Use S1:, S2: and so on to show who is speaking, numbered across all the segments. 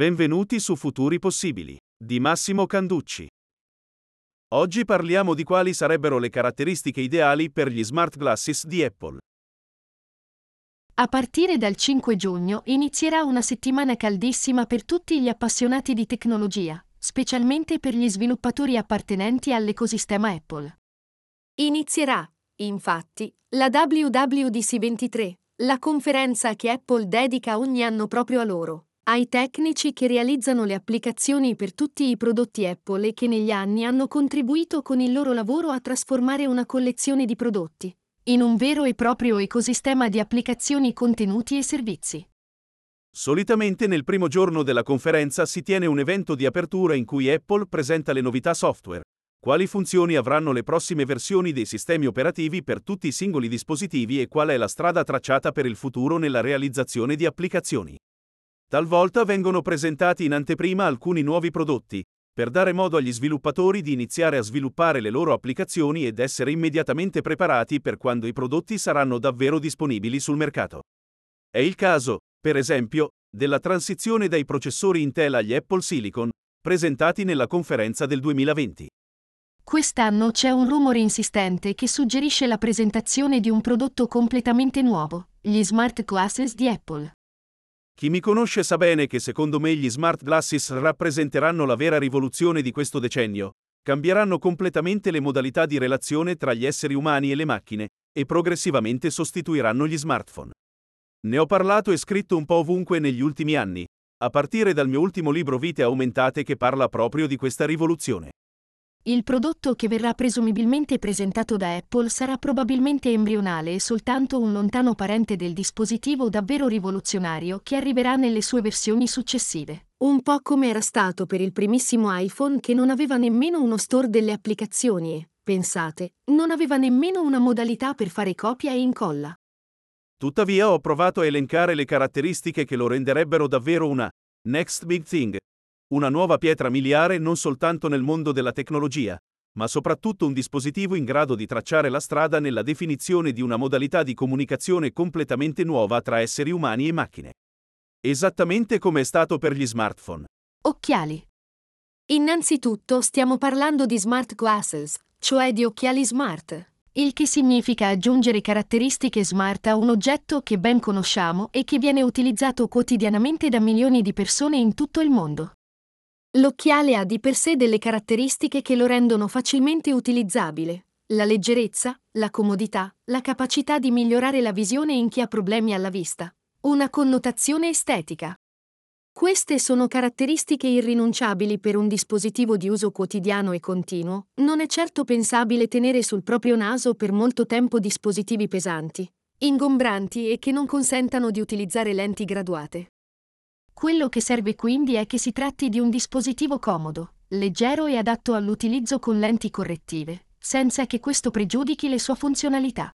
S1: Benvenuti su Futuri Possibili, di Massimo Canducci. Oggi parliamo di quali sarebbero le caratteristiche ideali per gli smart glasses di Apple.
S2: A partire dal 5 giugno inizierà una settimana caldissima per tutti gli appassionati di tecnologia, specialmente per gli sviluppatori appartenenti all'ecosistema Apple. Inizierà, infatti, la WWDC 23, la conferenza che Apple dedica ogni anno proprio a loro ai tecnici che realizzano le applicazioni per tutti i prodotti Apple e che negli anni hanno contribuito con il loro lavoro a trasformare una collezione di prodotti in un vero e proprio ecosistema di applicazioni, contenuti e servizi.
S1: Solitamente nel primo giorno della conferenza si tiene un evento di apertura in cui Apple presenta le novità software, quali funzioni avranno le prossime versioni dei sistemi operativi per tutti i singoli dispositivi e qual è la strada tracciata per il futuro nella realizzazione di applicazioni. Talvolta vengono presentati in anteprima alcuni nuovi prodotti, per dare modo agli sviluppatori di iniziare a sviluppare le loro applicazioni ed essere immediatamente preparati per quando i prodotti saranno davvero disponibili sul mercato. È il caso, per esempio, della transizione dai processori Intel agli Apple Silicon, presentati nella conferenza del 2020.
S2: Quest'anno c'è un rumore insistente che suggerisce la presentazione di un prodotto completamente nuovo, gli smart glasses di Apple.
S1: Chi mi conosce sa bene che secondo me gli smart glasses rappresenteranno la vera rivoluzione di questo decennio, cambieranno completamente le modalità di relazione tra gli esseri umani e le macchine, e progressivamente sostituiranno gli smartphone. Ne ho parlato e scritto un po' ovunque negli ultimi anni, a partire dal mio ultimo libro Vite aumentate che parla proprio di questa rivoluzione.
S2: Il prodotto che verrà presumibilmente presentato da Apple sarà probabilmente embrionale e soltanto un lontano parente del dispositivo davvero rivoluzionario che arriverà nelle sue versioni successive. Un po' come era stato per il primissimo iPhone che non aveva nemmeno uno store delle applicazioni e, pensate, non aveva nemmeno una modalità per fare copia e incolla.
S1: Tuttavia ho provato a elencare le caratteristiche che lo renderebbero davvero una next big thing una nuova pietra miliare non soltanto nel mondo della tecnologia, ma soprattutto un dispositivo in grado di tracciare la strada nella definizione di una modalità di comunicazione completamente nuova tra esseri umani e macchine. Esattamente come è stato per gli smartphone.
S2: Occhiali. Innanzitutto stiamo parlando di smart glasses, cioè di occhiali smart, il che significa aggiungere caratteristiche smart a un oggetto che ben conosciamo e che viene utilizzato quotidianamente da milioni di persone in tutto il mondo. L'occhiale ha di per sé delle caratteristiche che lo rendono facilmente utilizzabile. La leggerezza, la comodità, la capacità di migliorare la visione in chi ha problemi alla vista. Una connotazione estetica. Queste sono caratteristiche irrinunciabili per un dispositivo di uso quotidiano e continuo. Non è certo pensabile tenere sul proprio naso per molto tempo dispositivi pesanti, ingombranti e che non consentano di utilizzare lenti graduate. Quello che serve quindi è che si tratti di un dispositivo comodo, leggero e adatto all'utilizzo con lenti correttive, senza che questo pregiudichi le sue funzionalità.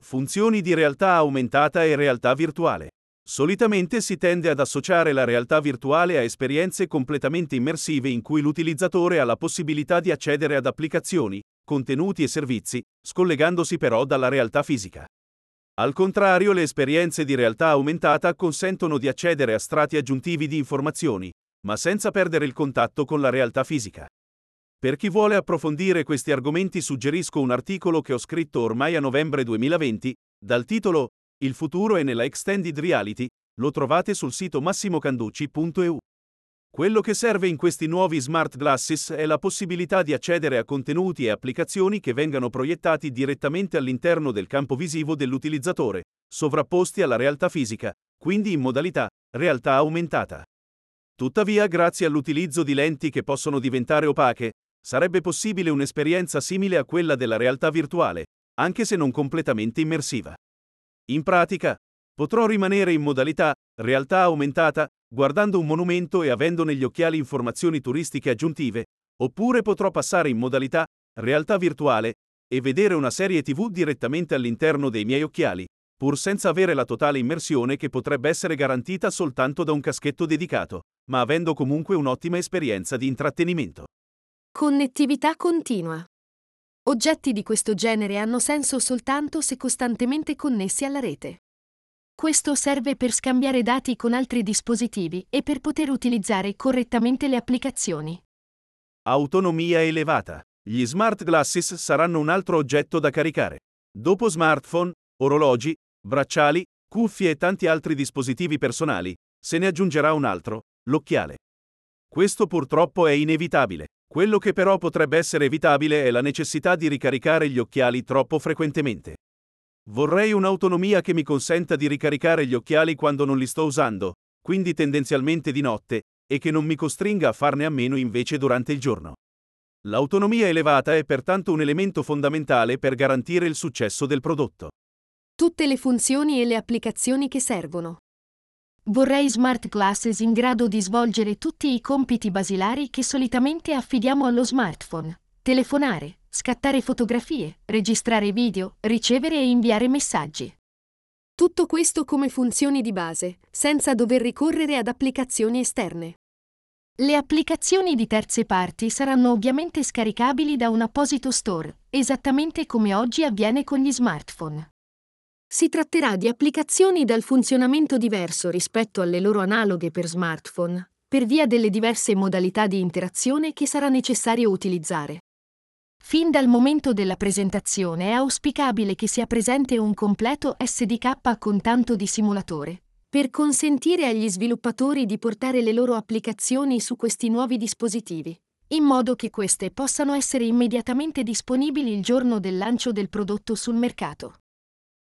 S1: Funzioni di realtà aumentata e realtà virtuale. Solitamente si tende ad associare la realtà virtuale a esperienze completamente immersive in cui l'utilizzatore ha la possibilità di accedere ad applicazioni, contenuti e servizi, scollegandosi però dalla realtà fisica. Al contrario, le esperienze di realtà aumentata consentono di accedere a strati aggiuntivi di informazioni, ma senza perdere il contatto con la realtà fisica. Per chi vuole approfondire questi argomenti suggerisco un articolo che ho scritto ormai a novembre 2020, dal titolo Il futuro è nella extended reality, lo trovate sul sito massimocanducci.eu. Quello che serve in questi nuovi smart glasses è la possibilità di accedere a contenuti e applicazioni che vengano proiettati direttamente all'interno del campo visivo dell'utilizzatore, sovrapposti alla realtà fisica, quindi in modalità realtà aumentata. Tuttavia, grazie all'utilizzo di lenti che possono diventare opache, sarebbe possibile un'esperienza simile a quella della realtà virtuale, anche se non completamente immersiva. In pratica, potrò rimanere in modalità realtà aumentata guardando un monumento e avendo negli occhiali informazioni turistiche aggiuntive, oppure potrò passare in modalità realtà virtuale e vedere una serie TV direttamente all'interno dei miei occhiali, pur senza avere la totale immersione che potrebbe essere garantita soltanto da un caschetto dedicato, ma avendo comunque un'ottima esperienza di intrattenimento.
S2: Connettività continua. Oggetti di questo genere hanno senso soltanto se costantemente connessi alla rete. Questo serve per scambiare dati con altri dispositivi e per poter utilizzare correttamente le applicazioni.
S1: Autonomia elevata. Gli smart glasses saranno un altro oggetto da caricare. Dopo smartphone, orologi, bracciali, cuffie e tanti altri dispositivi personali, se ne aggiungerà un altro, l'occhiale. Questo purtroppo è inevitabile. Quello che però potrebbe essere evitabile è la necessità di ricaricare gli occhiali troppo frequentemente. Vorrei un'autonomia che mi consenta di ricaricare gli occhiali quando non li sto usando, quindi tendenzialmente di notte, e che non mi costringa a farne a meno invece durante il giorno. L'autonomia elevata è pertanto un elemento fondamentale per garantire il successo del prodotto.
S2: Tutte le funzioni e le applicazioni che servono. Vorrei smart glasses in grado di svolgere tutti i compiti basilari che solitamente affidiamo allo smartphone. Telefonare, scattare fotografie, registrare video, ricevere e inviare messaggi. Tutto questo come funzioni di base, senza dover ricorrere ad applicazioni esterne. Le applicazioni di terze parti saranno ovviamente scaricabili da un apposito store, esattamente come oggi avviene con gli smartphone. Si tratterà di applicazioni dal funzionamento diverso rispetto alle loro analoghe per smartphone, per via delle diverse modalità di interazione che sarà necessario utilizzare. Fin dal momento della presentazione è auspicabile che sia presente un completo SDK con tanto di simulatore, per consentire agli sviluppatori di portare le loro applicazioni su questi nuovi dispositivi, in modo che queste possano essere immediatamente disponibili il giorno del lancio del prodotto sul mercato.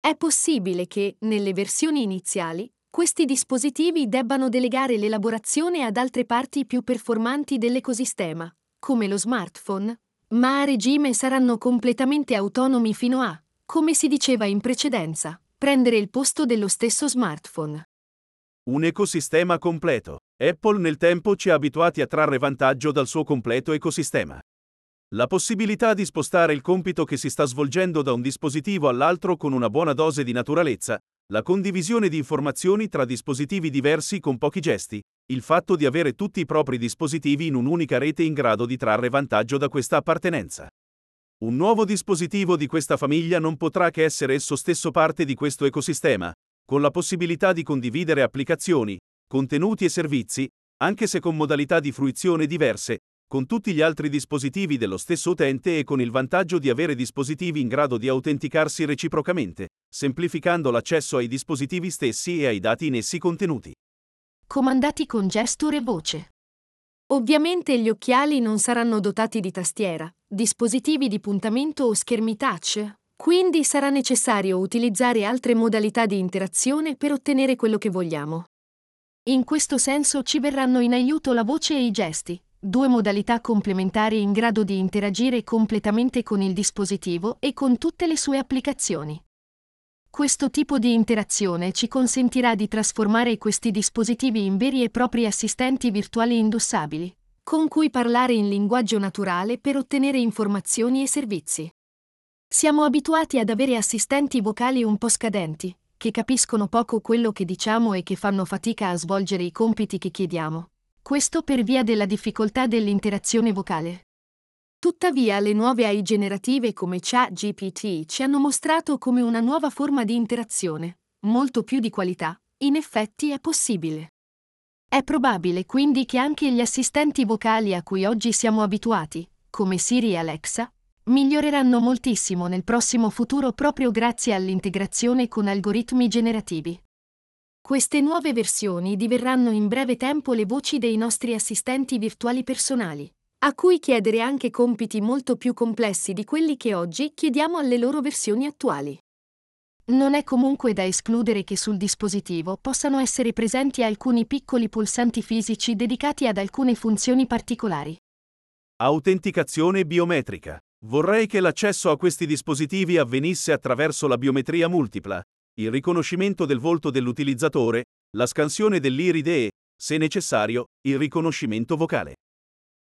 S2: È possibile che, nelle versioni iniziali, questi dispositivi debbano delegare l'elaborazione ad altre parti più performanti dell'ecosistema, come lo smartphone, ma a regime saranno completamente autonomi fino a, come si diceva in precedenza, prendere il posto dello stesso smartphone.
S1: Un ecosistema completo. Apple nel tempo ci ha abituati a trarre vantaggio dal suo completo ecosistema. La possibilità di spostare il compito che si sta svolgendo da un dispositivo all'altro con una buona dose di naturalezza, la condivisione di informazioni tra dispositivi diversi con pochi gesti, il fatto di avere tutti i propri dispositivi in un'unica rete in grado di trarre vantaggio da questa appartenenza. Un nuovo dispositivo di questa famiglia non potrà che essere esso stesso parte di questo ecosistema, con la possibilità di condividere applicazioni, contenuti e servizi, anche se con modalità di fruizione diverse, con tutti gli altri dispositivi dello stesso utente e con il vantaggio di avere dispositivi in grado di autenticarsi reciprocamente, semplificando l'accesso ai dispositivi stessi e ai dati in essi contenuti
S2: comandati con gesture e voce. Ovviamente gli occhiali non saranno dotati di tastiera, dispositivi di puntamento o schermi touch, quindi sarà necessario utilizzare altre modalità di interazione per ottenere quello che vogliamo. In questo senso ci verranno in aiuto la voce e i gesti, due modalità complementari in grado di interagire completamente con il dispositivo e con tutte le sue applicazioni. Questo tipo di interazione ci consentirà di trasformare questi dispositivi in veri e propri assistenti virtuali indossabili, con cui parlare in linguaggio naturale per ottenere informazioni e servizi. Siamo abituati ad avere assistenti vocali un po' scadenti, che capiscono poco quello che diciamo e che fanno fatica a svolgere i compiti che chiediamo. Questo per via della difficoltà dell'interazione vocale. Tuttavia le nuove AI generative come ChatGPT ci hanno mostrato come una nuova forma di interazione, molto più di qualità, in effetti è possibile. È probabile quindi che anche gli assistenti vocali a cui oggi siamo abituati, come Siri e Alexa, miglioreranno moltissimo nel prossimo futuro proprio grazie all'integrazione con algoritmi generativi. Queste nuove versioni diverranno in breve tempo le voci dei nostri assistenti virtuali personali a cui chiedere anche compiti molto più complessi di quelli che oggi chiediamo alle loro versioni attuali. Non è comunque da escludere che sul dispositivo possano essere presenti alcuni piccoli pulsanti fisici dedicati ad alcune funzioni particolari.
S1: Autenticazione biometrica. Vorrei che l'accesso a questi dispositivi avvenisse attraverso la biometria multipla, il riconoscimento del volto dell'utilizzatore, la scansione dell'iride e, se necessario, il riconoscimento vocale.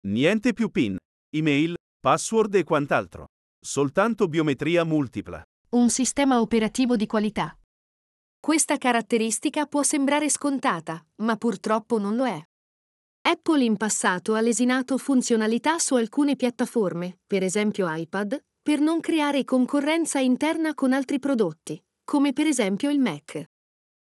S1: Niente più PIN, email, password e quant'altro. Soltanto biometria multipla.
S2: Un sistema operativo di qualità. Questa caratteristica può sembrare scontata, ma purtroppo non lo è. Apple in passato ha lesinato funzionalità su alcune piattaforme, per esempio iPad, per non creare concorrenza interna con altri prodotti, come per esempio il Mac.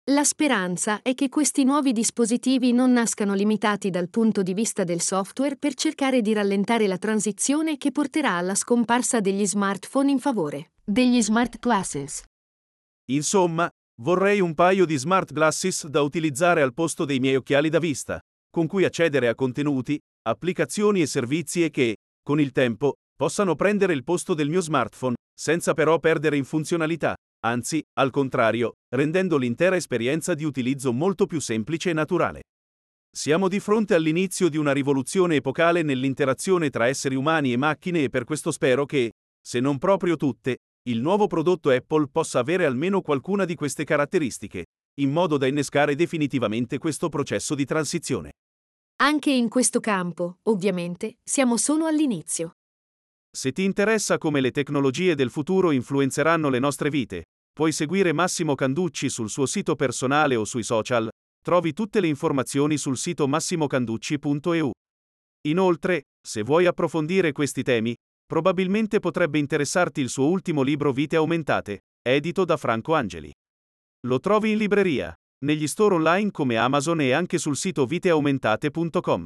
S2: La speranza è che questi nuovi dispositivi non nascano limitati dal punto di vista del software per cercare di rallentare la transizione che porterà alla scomparsa degli smartphone in favore degli smart glasses.
S1: Insomma, vorrei un paio di smart glasses da utilizzare al posto dei miei occhiali da vista, con cui accedere a contenuti, applicazioni e servizi e che, con il tempo, possano prendere il posto del mio smartphone, senza però perdere in funzionalità, anzi, al contrario, rendendo l'intera esperienza di utilizzo molto più semplice e naturale. Siamo di fronte all'inizio di una rivoluzione epocale nell'interazione tra esseri umani e macchine e per questo spero che, se non proprio tutte, il nuovo prodotto Apple possa avere almeno qualcuna di queste caratteristiche, in modo da innescare definitivamente questo processo di transizione.
S2: Anche in questo campo, ovviamente, siamo solo all'inizio.
S1: Se ti interessa come le tecnologie del futuro influenzeranno le nostre vite, puoi seguire Massimo Canducci sul suo sito personale o sui social, trovi tutte le informazioni sul sito massimocanducci.eu. Inoltre, se vuoi approfondire questi temi, probabilmente potrebbe interessarti il suo ultimo libro Vite aumentate, edito da Franco Angeli. Lo trovi in libreria, negli store online come Amazon e anche sul sito viteaumentate.com.